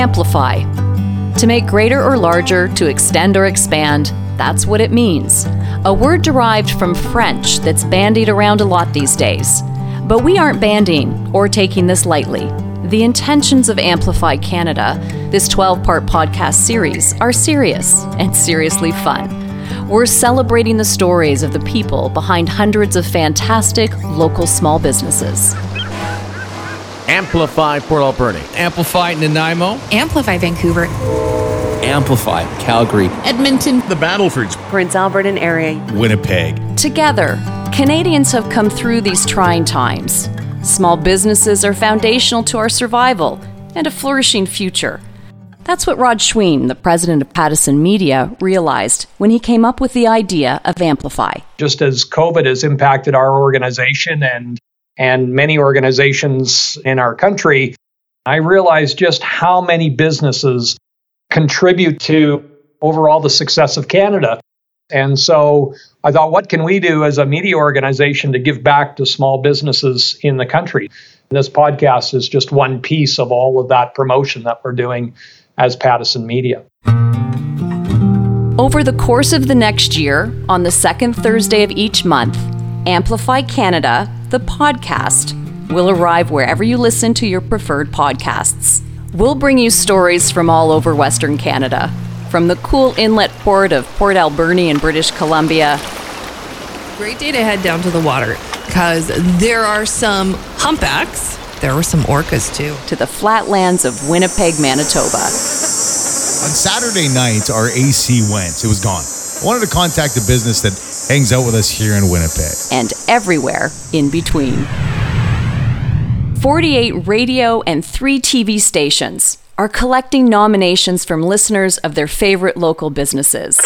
amplify. To make greater or larger, to extend or expand, that's what it means. A word derived from French that's bandied around a lot these days. But we aren't bandying or taking this lightly. The intentions of Amplify Canada, this 12 part podcast series, are serious and seriously fun. We're celebrating the stories of the people behind hundreds of fantastic local small businesses. Amplify Port Alberni. Amplify Nanaimo. Amplify Vancouver. Amplify Calgary. Edmonton. The Battlefords. Prince Albert and area. Winnipeg. Together, Canadians have come through these trying times. Small businesses are foundational to our survival and a flourishing future. That's what Rod Schween, the president of Pattison Media, realized when he came up with the idea of Amplify. Just as COVID has impacted our organization and and many organizations in our country, I realized just how many businesses contribute to overall the success of Canada. And so I thought, what can we do as a media organization to give back to small businesses in the country? And this podcast is just one piece of all of that promotion that we're doing as Pattison Media. Over the course of the next year, on the second Thursday of each month, Amplify Canada, the podcast, will arrive wherever you listen to your preferred podcasts. We'll bring you stories from all over Western Canada, from the cool inlet port of Port Alberni in British Columbia. Great day to head down to the water because there are some humpbacks. There were some orcas too. To the flatlands of Winnipeg, Manitoba. On Saturday night, our AC went. It was gone. I wanted to contact the business that hangs out with us here in Winnipeg. And everywhere in between. 48 radio and three TV stations are collecting nominations from listeners of their favorite local businesses.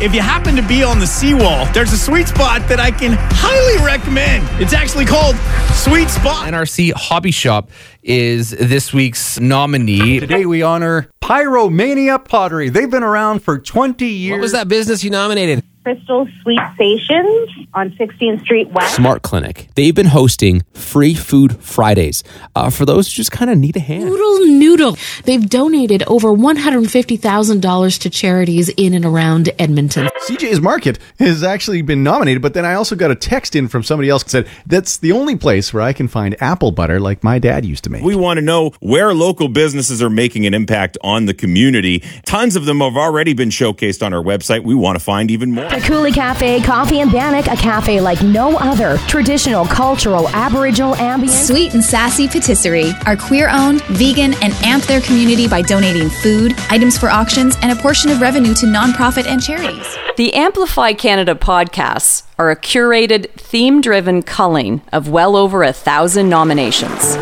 If you happen to be on the seawall, there's a sweet spot that I can highly recommend. It's actually called Sweet Spot. NRC Hobby Shop is this week's nominee. Today we honor Pyromania Pottery. They've been around for 20 years. What was that business you nominated? Crystal Sweet Stations on 16th Street West. Smart Clinic. They've been hosting free food Fridays uh, for those who just kind of need a hand. Noodle Noodle. They've donated over $150,000 to charities in and around Edmonton. CJ's Market has actually been nominated, but then I also got a text in from somebody else that said that's the only place where I can find apple butter like my dad used to make. We want to know where local businesses are making an impact on the community. Tons of them have already been showcased on our website. We want to find even more. Kakuli Cafe, Coffee and Bannock, a cafe like no other. Traditional, cultural, Aboriginal ambience. Sweet and Sassy Patisserie are queer owned, vegan, and amp their community by donating food, items for auctions, and a portion of revenue to nonprofit and charities. The Amplify Canada podcasts are a curated, theme driven culling of well over a thousand nominations.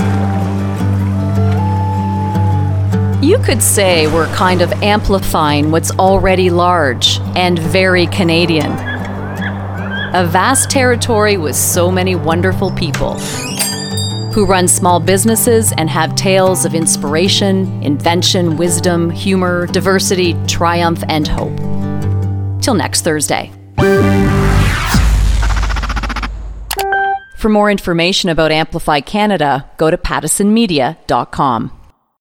You could say we're kind of amplifying what's already large and very Canadian. A vast territory with so many wonderful people who run small businesses and have tales of inspiration, invention, wisdom, humor, diversity, triumph, and hope. Till next Thursday. For more information about Amplify Canada, go to pattisonmedia.com.